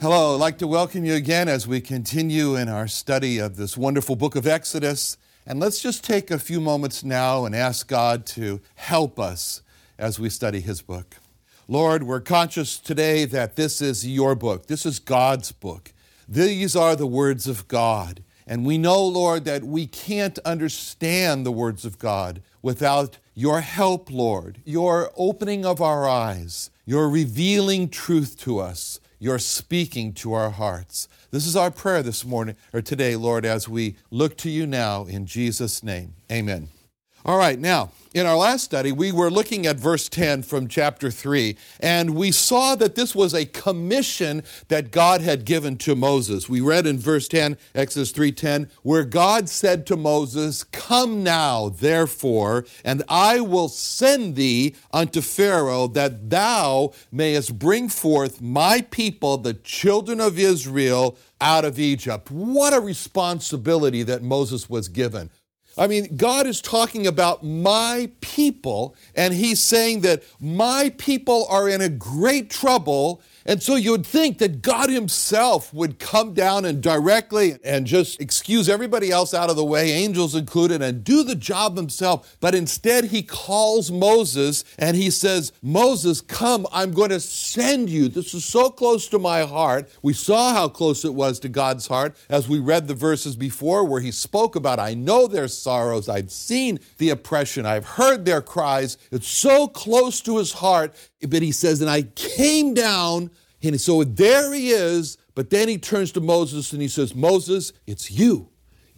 Hello, I'd like to welcome you again as we continue in our study of this wonderful book of Exodus. And let's just take a few moments now and ask God to help us as we study His book. Lord, we're conscious today that this is your book, this is God's book. These are the words of God. And we know, Lord, that we can't understand the words of God without your help, Lord, your opening of our eyes, your revealing truth to us you're speaking to our hearts. This is our prayer this morning or today, Lord, as we look to you now in Jesus' name. Amen. All right, now, in our last study, we were looking at verse 10 from chapter 3, and we saw that this was a commission that God had given to Moses. We read in verse 10, Exodus 3:10, where God said to Moses, "Come now, therefore, and I will send thee unto Pharaoh that thou mayest bring forth my people, the children of Israel, out of Egypt." What a responsibility that Moses was given. I mean, God is talking about my people, and He's saying that my people are in a great trouble and so you would think that God Himself would come down and directly and just excuse everybody else out of the way, angels included, and do the job Himself. But instead, He calls Moses and He says, Moses, come, I'm going to send you. This is so close to my heart. We saw how close it was to God's heart as we read the verses before where He spoke about, I know their sorrows, I've seen the oppression, I've heard their cries. It's so close to His heart. But He says, and I came down and so there he is, but then he turns to Moses and he says, Moses, it's you.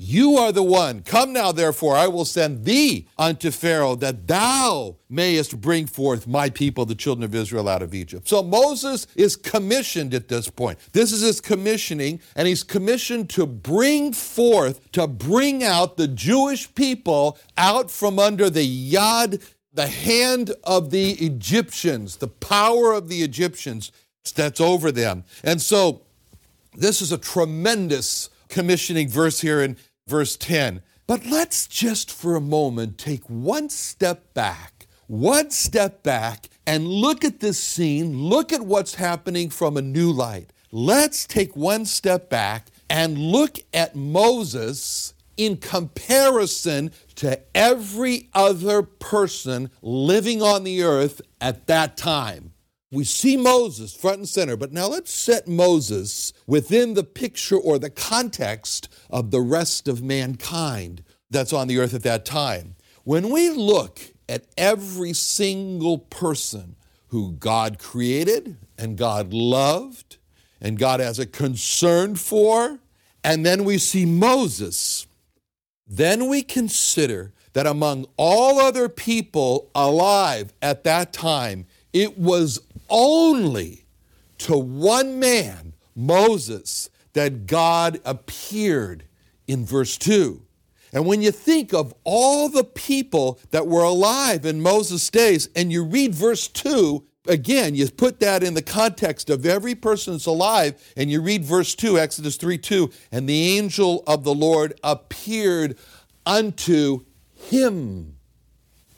You are the one. Come now, therefore, I will send thee unto Pharaoh that thou mayest bring forth my people, the children of Israel, out of Egypt. So Moses is commissioned at this point. This is his commissioning, and he's commissioned to bring forth, to bring out the Jewish people out from under the yad, the hand of the Egyptians, the power of the Egyptians that's over them. And so this is a tremendous commissioning verse here in verse 10. But let's just for a moment take one step back, one step back, and look at this scene, look at what's happening from a new light. Let's take one step back and look at Moses in comparison to every other person living on the earth at that time. We see Moses front and center, but now let's set Moses within the picture or the context of the rest of mankind that's on the earth at that time. When we look at every single person who God created and God loved and God has a concern for, and then we see Moses, then we consider that among all other people alive at that time, it was only to one man, Moses, that God appeared in verse 2. And when you think of all the people that were alive in Moses' days, and you read verse 2, again, you put that in the context of every person that's alive, and you read verse 2, Exodus 3 2, and the angel of the Lord appeared unto him,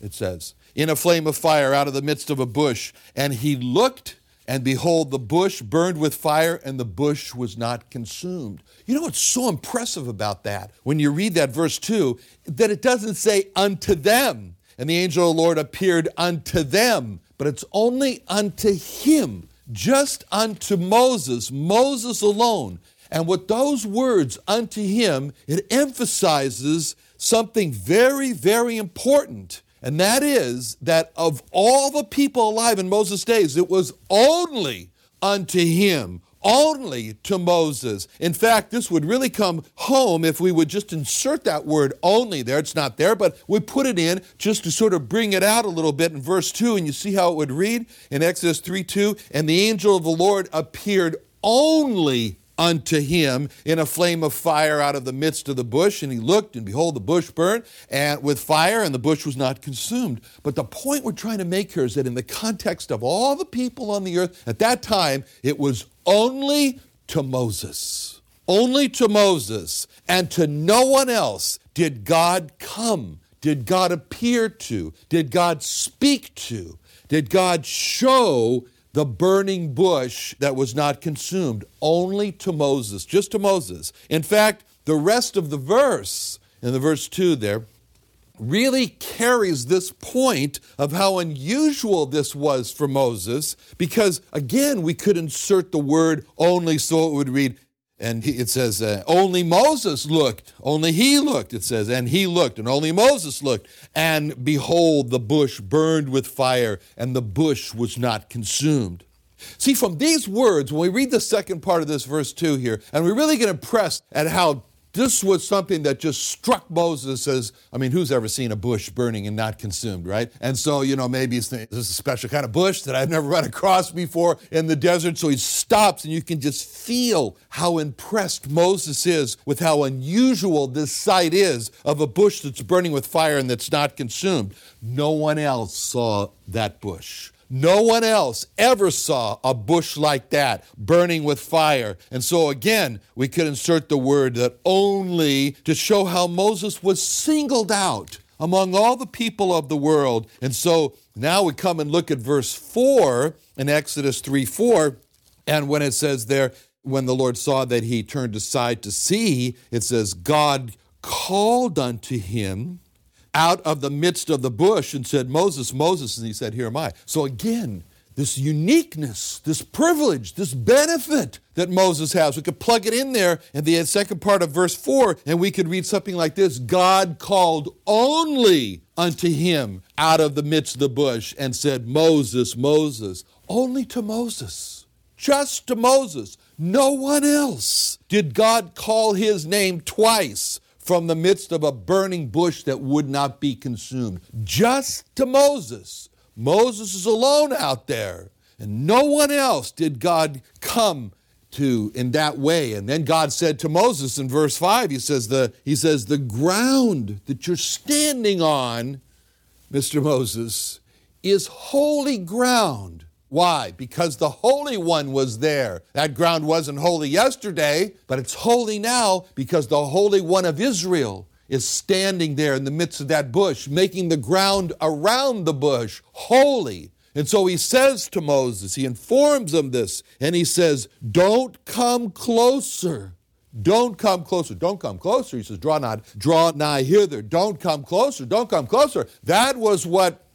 it says in a flame of fire out of the midst of a bush. And he looked, and behold, the bush burned with fire, and the bush was not consumed. You know what's so impressive about that? When you read that verse 2, that it doesn't say unto them, and the angel of the Lord appeared unto them, but it's only unto him, just unto Moses, Moses alone. And with those words unto him, it emphasizes something very, very important. And that is that of all the people alive in Moses' days, it was only unto him, only to Moses. In fact, this would really come home if we would just insert that word only there. It's not there, but we put it in just to sort of bring it out a little bit in verse 2. And you see how it would read in Exodus 3 2. And the angel of the Lord appeared only unto him in a flame of fire out of the midst of the bush. And he looked, and behold, the bush burned and with fire, and the bush was not consumed. But the point we're trying to make here is that in the context of all the people on the earth at that time, it was only to Moses. Only to Moses and to no one else did God come, did God appear to, did God speak to, did God show the burning bush that was not consumed, only to Moses, just to Moses. In fact, the rest of the verse, in the verse 2 there, really carries this point of how unusual this was for Moses, because again, we could insert the word only so it would read, and it says, uh, only Moses looked, only he looked, it says, and he looked, and only Moses looked. And behold, the bush burned with fire, and the bush was not consumed. See, from these words, when we read the second part of this verse 2 here, and we really get impressed at how this was something that just struck Moses as, I mean, who's ever seen a bush burning and not consumed, right? And so, you know, maybe this is a special kind of bush that I've never run across before in the desert. So he stops and you can just feel how impressed Moses is with how unusual this sight is of a bush that's burning with fire and that's not consumed. No one else saw that bush. No one else ever saw a bush like that burning with fire. And so, again, we could insert the word that only to show how Moses was singled out among all the people of the world. And so now we come and look at verse 4 in Exodus 3 4. And when it says there, when the Lord saw that he turned aside to see, it says, God called unto him out of the midst of the bush and said, Moses, Moses. And he said, Here am I. So again, this uniqueness, this privilege, this benefit that Moses has. We could plug it in there in the second part of verse 4, and we could read something like this God called only unto him out of the midst of the bush and said, Moses, Moses, only to Moses, just to Moses, no one else did God call his name twice from the midst of a burning bush that would not be consumed. Just to Moses. Moses is alone out there, and no one else did God come to in that way. And then God said to Moses in verse 5, he says, the, he says, the ground that you're standing on, Mr. Moses, is holy ground. Why? Because the Holy One was there. That ground wasn't holy yesterday, but it's holy now because the Holy One of Israel is standing there in the midst of that bush, making the ground around the bush holy. And so he says to Moses, he informs him this, and he says, Don't come closer. Don't come closer. Don't come closer. He says, Draw not, draw nigh hither. Don't come closer. Don't come closer. That was what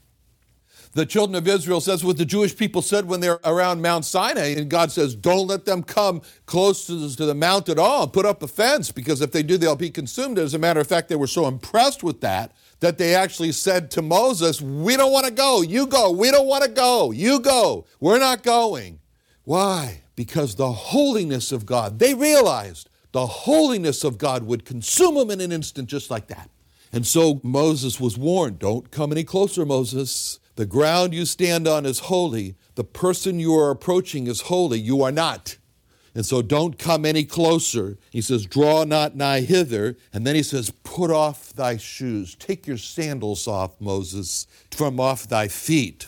the children of Israel says what the Jewish people said when they're around Mount Sinai. And God says, don't let them come close to the, mount at all. Put up a fence because if they do, they'll be consumed. As a matter of fact, they were so impressed with that that they actually said to Moses, We don't want to go. You go. We don't want to go. You go. We're not going. Why? Because the holiness of God, they realized the holiness of God would consume them in an instant just like that. And so Moses was warned, Don't come any closer, Moses. The ground you stand on is holy. The person you are approaching is holy. You are not. And so don't come any closer. He says, Draw not nigh hither. And then he says, Put off thy shoes. Take your sandals off, Moses, from off thy feet.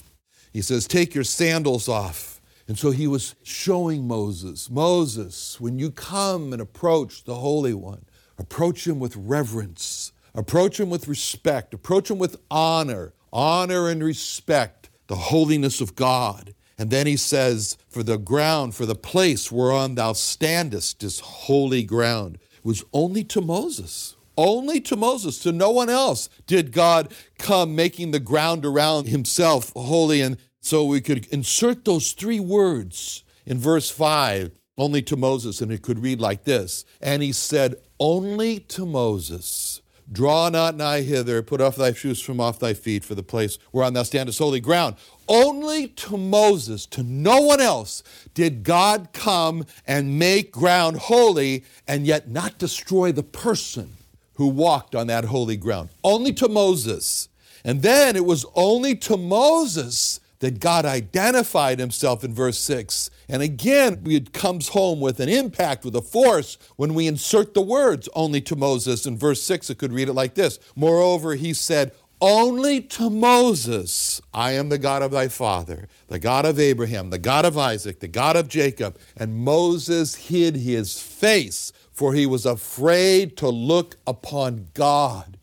He says, Take your sandals off. And so he was showing Moses, Moses, when you come and approach the Holy One, approach him with reverence, approach him with respect, approach him with honor, honor and respect the holiness of God. And then he says, For the ground, for the place whereon thou standest is holy ground. Was only to Moses, only to Moses, to no one else did God come making the ground around himself holy. And so we could insert those three words in verse 5 only to Moses, and it could read like this And he said, Only to Moses. Draw not nigh hither, put off thy shoes from off thy feet, for the place whereon thou standest holy ground. Only to Moses, to no one else, did God come and make ground holy and yet not destroy the person who walked on that holy ground. Only to Moses. And then it was only to Moses that God identified himself in verse 6. And again, it comes home with an impact, with a force, when we insert the words only to Moses. In verse 6, it could read it like this Moreover, he said, only to Moses, I am the God of thy father, the God of Abraham, the God of Isaac, the God of Jacob. And Moses hid his face, for he was afraid to look upon God.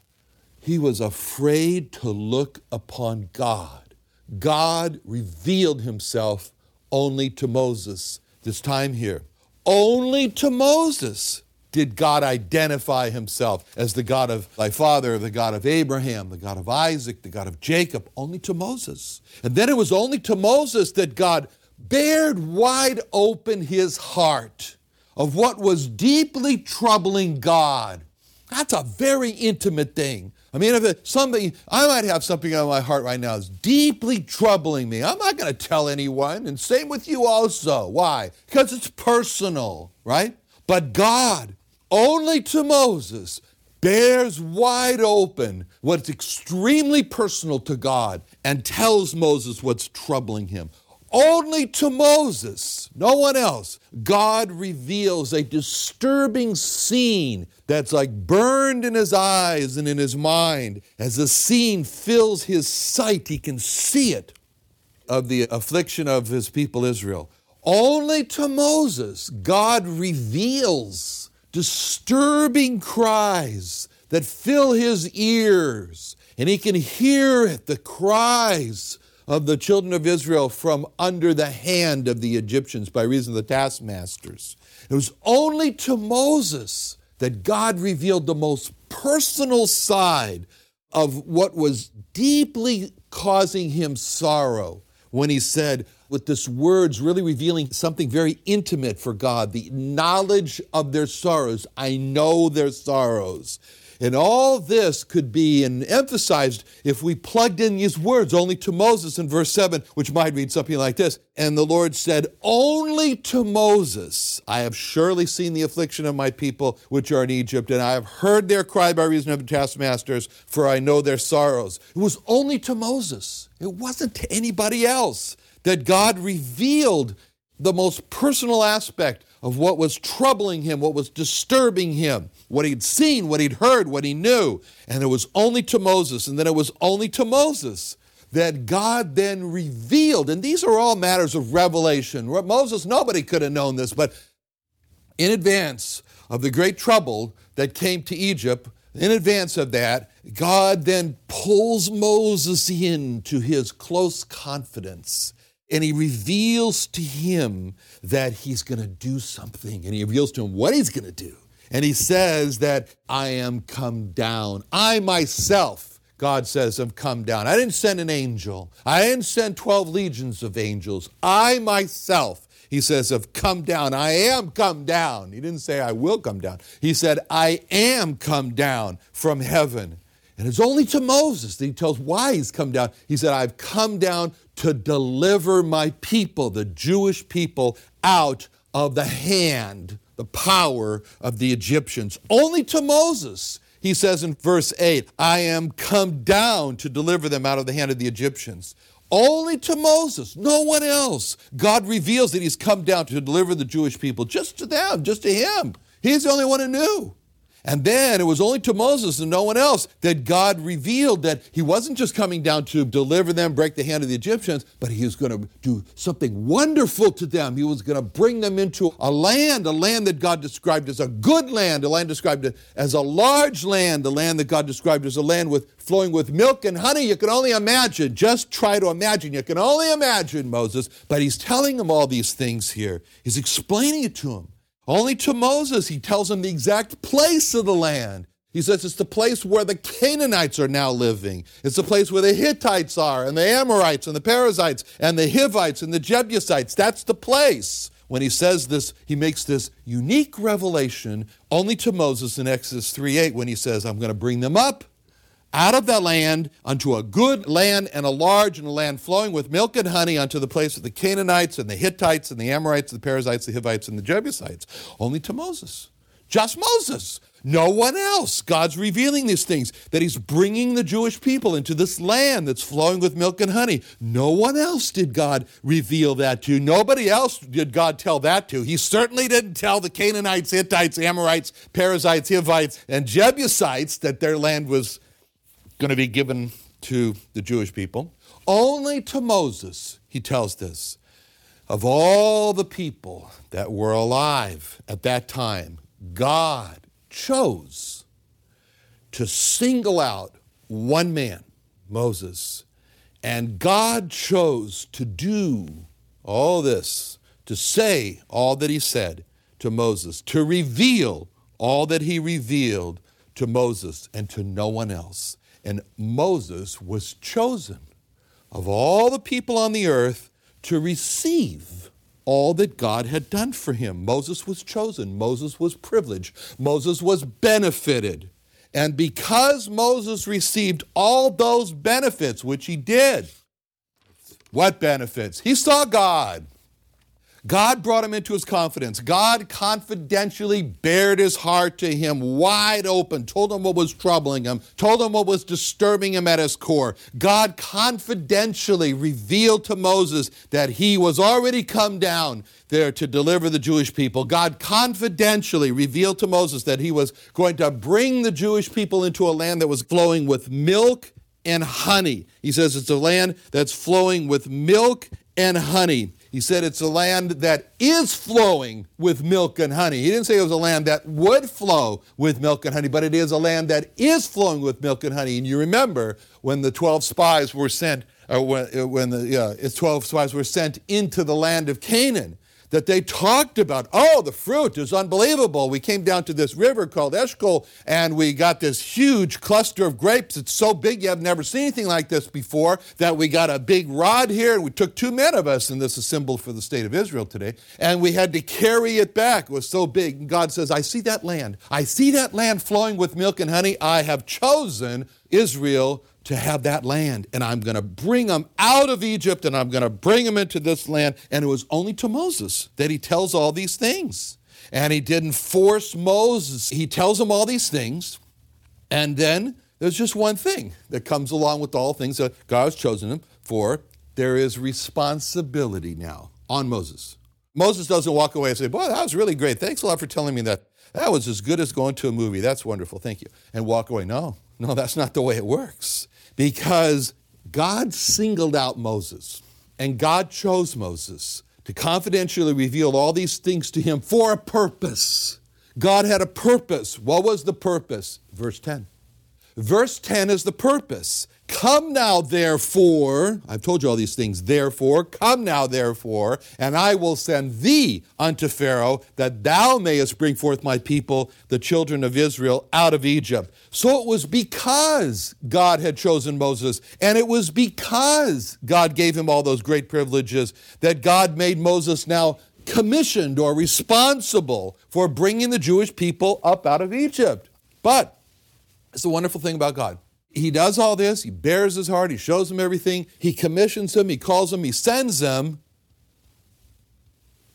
He was afraid to look upon God. God revealed himself only to Moses this time here. Only to Moses did God identify himself as the God of thy father, the God of Abraham, the God of Isaac, the God of Jacob, only to Moses. And then it was only to Moses that God bared wide open his heart of what was deeply troubling God. That's a very intimate thing. I mean, if something, I might have something on my heart right now that's deeply troubling me. I'm not going to tell anyone, and same with you also. Why? Because it's personal, right? But God, only to Moses, bears wide open what's extremely personal to God and tells Moses what's troubling him. Only to Moses, no one else, God reveals a disturbing scene that's like burned in his eyes and in his mind. As the scene fills his sight, he can see it of the affliction of his people Israel. Only to Moses, God reveals disturbing cries that fill his ears, and he can hear it, the cries of the children of Israel from under the hand of the Egyptians by reason of the taskmasters. It was only to Moses that God revealed the most personal side of what was deeply causing him sorrow when he said, with this words really revealing something very intimate for God, the knowledge of their sorrows. I know their sorrows. And all this could be emphasized if we plugged in these words only to Moses in verse 7, which might read something like this And the Lord said, Only to Moses, I have surely seen the affliction of my people which are in Egypt, and I have heard their cry by reason of the taskmasters, for I know their sorrows. It was only to Moses, it wasn't to anybody else that God revealed the most personal aspect of what was troubling him, what was disturbing him, what he'd seen, what he'd heard, what he knew. And it was only to Moses, and then it was only to Moses that God then revealed. And these are all matters of revelation. Moses, nobody could have known this, but in advance of the great trouble that came to Egypt, in advance of that, God then pulls Moses into his close confidence and he reveals to him that he's going to do something. And he reveals to him what he's going to do. And he says that I am come down. I myself, God says, have come down. I didn't send an angel. I didn't send 12 legions of angels. I myself, he says, have come down. I am come down. He didn't say I will come down. He said, I am come down from heaven. And it's only to Moses that he tells why he's come down. He said, I've come down to deliver my people, the Jewish people, out of the hand, the power of the Egyptians. Only to Moses, he says in verse 8, I am come down to deliver them out of the hand of the Egyptians. Only to Moses, no one else. God reveals that he's come down to deliver the Jewish people, just to them, just to him. He's the only one who knew. And then it was only to Moses and no one else that God revealed that he wasn't just coming down to deliver them, break the hand of the Egyptians, but he was going to do something wonderful to them. He was going to bring them into a land, a land that God described as a good land, a land described as a large land, a land that God described as a land with flowing with milk and honey. You can only imagine. Just try to imagine. You can only imagine Moses. But he's telling them all these things here. He's explaining it to them. Only to Moses, he tells him the exact place of the land. He says it's the place where the Canaanites are now living. It's the place where the Hittites are, and the Amorites, and the Perizzites, and the Hivites, and the Jebusites. That's the place when he says this, he makes this unique revelation only to Moses in Exodus 3 8 when he says, I'm going to bring them up out of that land unto a good land and a large and a land flowing with milk and honey unto the place of the Canaanites and the Hittites and the Amorites, the Perizzites, the Hivites, and the Jebusites. Only to Moses. Just Moses. No one else. God's revealing these things, that He's bringing the Jewish people into this land that's flowing with milk and honey. No one else did God reveal that to. Nobody else did God tell that to. He certainly didn't tell the Canaanites, Hittites, Amorites, Perizzites, Hivites, and Jebusites that their land was going to be given to the Jewish people. Only to Moses, he tells this. Of all the people that were alive at that time, God chose to single out one man, Moses. And God chose to do all this, to say all that he said to Moses, to reveal all that he revealed to Moses and to no one else. And Moses was chosen of all the people on the earth to receive all that God had done for him. Moses was chosen, Moses was privileged, Moses was benefited. And because Moses received all those benefits, which he did, what benefits? He saw God. God brought him into his confidence. God confidentially bared his heart to him wide open, told him what was troubling him, told him what was disturbing him at his core. God confidentially revealed to Moses that he was already come down there to deliver the Jewish people. God confidentially revealed to Moses that he was going to bring the Jewish people into a land that was flowing with milk and honey. He says it's a land that's flowing with milk and honey. He said it's a land that is flowing with milk and honey. He didn't say it was a land that would flow with milk and honey, but it is a land that is flowing with milk and honey. And you remember when the 12 spies were sent, or when, uh, when the yeah, 12 spies were sent into the land of Canaan that they talked about. Oh, the fruit is unbelievable. We came down to this river called Eshcol and we got this huge cluster of grapes. It's so big you have never seen anything like this before that we got a big rod here and we took two men of us, and this is symbol for the state of Israel today, and we had to carry it back. It was so big. And God says, I see that land. I see that land flowing with milk and honey. I have chosen Israel to have that land. And I'm going to bring them out of Egypt and I'm going to bring them into this land. And it was only to Moses that he tells all these things. And he didn't force Moses. He tells him all these things. And then there's just one thing that comes along with all things that God has chosen him for. There is responsibility now on Moses. Moses doesn't walk away and say, Boy, that was really great. Thanks a lot for telling me that. That was as good as going to a movie. That's wonderful. Thank you. And walk away. No, no, that's not the way it works because God singled out Moses and God chose Moses to confidentially reveal all these things to him for a purpose. God had a purpose. What was the purpose? Verse 10. Verse 10 is the purpose. Come now, therefore, I've told you all these things, therefore, come now, therefore, and I will send thee unto Pharaoh, that thou mayest bring forth my people, the children of Israel, out of Egypt. So it was because God had chosen Moses, and it was because God gave him all those great privileges that God made Moses now commissioned or responsible for bringing the Jewish people up out of Egypt. But it's the wonderful thing about God he does all this, he bears his heart, he shows them everything, he commissions them, he calls them, he sends them,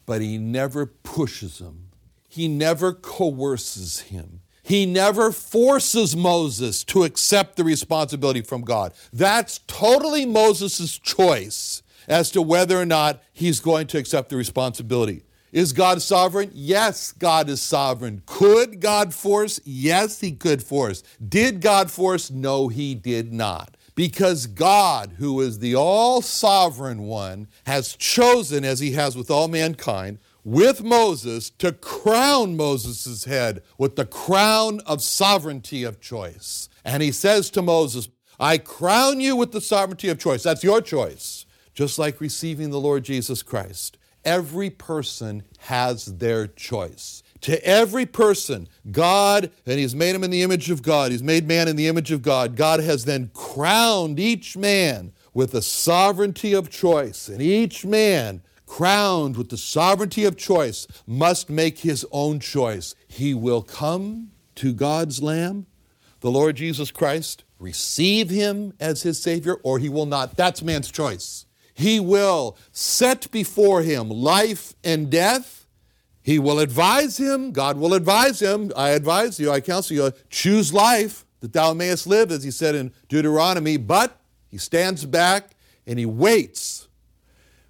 but he never pushes him. He never coerces him. He never forces Moses to accept the responsibility from God. That's totally Moses' choice as to whether or not he's going to accept the responsibility. Is God sovereign? Yes, God is sovereign. Could God force? Yes, He could force. Did God force? No, He did not. Because God, who is the all sovereign one, has chosen, as He has with all mankind, with Moses to crown Moses' head with the crown of sovereignty of choice. And He says to Moses, I crown you with the sovereignty of choice. That's your choice. Just like receiving the Lord Jesus Christ. Every person has their choice. To every person, God, and He's made him in the image of God, He's made man in the image of God. God has then crowned each man with the sovereignty of choice, and each man crowned with the sovereignty of choice, must make his own choice. He will come to God's Lamb, the Lord Jesus Christ, receive him as his Savior, or he will not. That's man's choice. He will set before him life and death. He will advise him. God will advise him. I advise you, I counsel you, choose life that thou mayest live, as he said in Deuteronomy. But he stands back and he waits.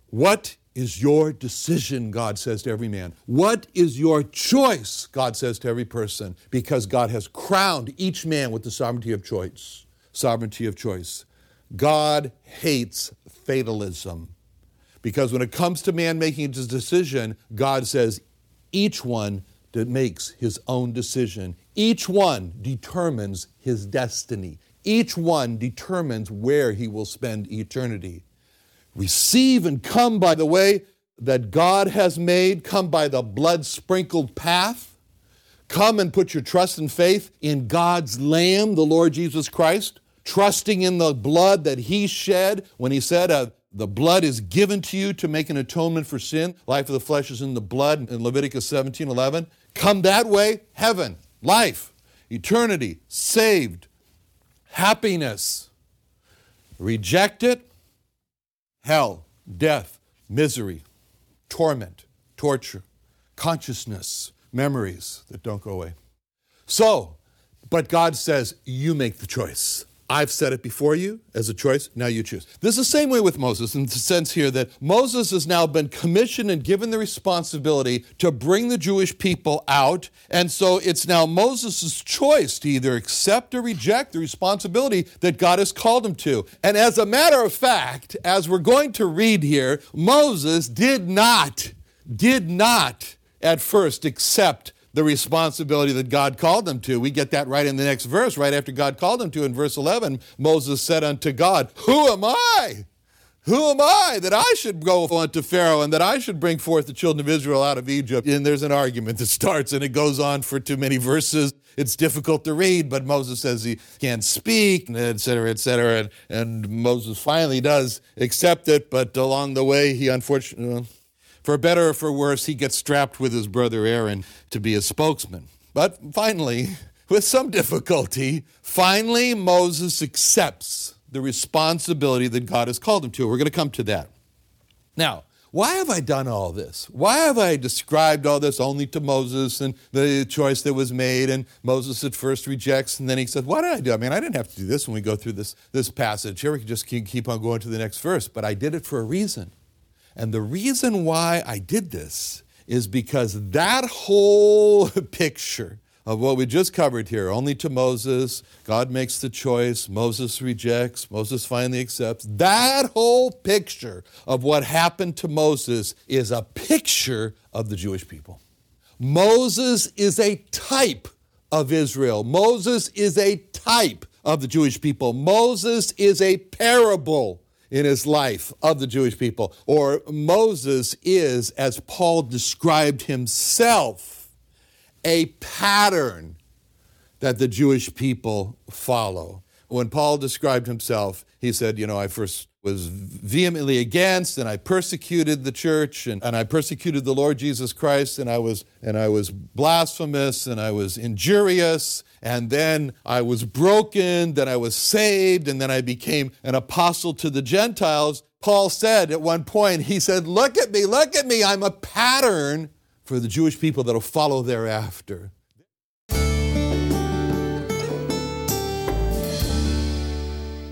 What is your decision, God says to every man? What is your choice, God says to every person? Because God has crowned each man with the sovereignty of choice. Sovereignty of choice. God hates fatalism. Because when it comes to man making his decision, God says each one that makes his own decision. Each one determines his destiny. Each one determines where he will spend eternity. Receive and come by the way that God has made, come by the blood sprinkled path. Come and put your trust and faith in God's Lamb, the Lord Jesus Christ, trusting in the blood that He shed when He said, uh, The blood is given to you to make an atonement for sin. Life of the flesh is in the blood in Leviticus 17 11. Come that way, heaven, life, eternity, saved, happiness. Reject it, hell, death, misery, torment, torture, consciousness, memories that don't go away. So, but God says, you make the choice. I've set it before you as a choice. Now you choose. This is the same way with Moses in the sense here that Moses has now been commissioned and given the responsibility to bring the Jewish people out. And so it's now Moses' choice to either accept or reject the responsibility that God has called him to. And as a matter of fact, as we're going to read here, Moses did not, did not at first accept the responsibility that God called them to. We get that right in the next verse, right after God called them to. In verse 11, Moses said unto God, Who am I? Who am I that I should go unto Pharaoh and that I should bring forth the children of Israel out of Egypt? And there's an argument that starts and it goes on for too many verses. It's difficult to read, but Moses says he can't speak, et cetera, et cetera. And, and Moses finally does accept it, but along the way, he unfortunately, for better or for worse, he gets strapped with his brother Aaron to be a spokesman. But finally, with some difficulty, finally Moses accepts the responsibility that God has called him to. We're going to come to that. Now, why have I done all this? Why have I described all this only to Moses and the choice that was made? And Moses at first rejects, and then he says, Why did I do? I mean, I didn't have to do this when we go through this, this passage. Here we can just keep on going to the next verse, but I did it for a reason. And the reason why I did this is because that whole picture of what we just covered here, only to Moses, God makes the choice, Moses rejects, Moses finally accepts. That whole picture of what happened to Moses is a picture of the Jewish people. Moses is a type of Israel. Moses is a type of the Jewish people. Moses is a parable in his life of the Jewish people. Or Moses is, as Paul described himself, a pattern that the Jewish people follow. When Paul described himself, he said, You know, I first was vehemently against and I persecuted the church and, and I persecuted the Lord Jesus Christ and I was and I was blasphemous and I was injurious and then I was broken, then I was saved, and then I became an apostle to the Gentiles. Paul said at one point, he said, Look at me, look at me, I'm a pattern for the Jewish people that'll follow thereafter.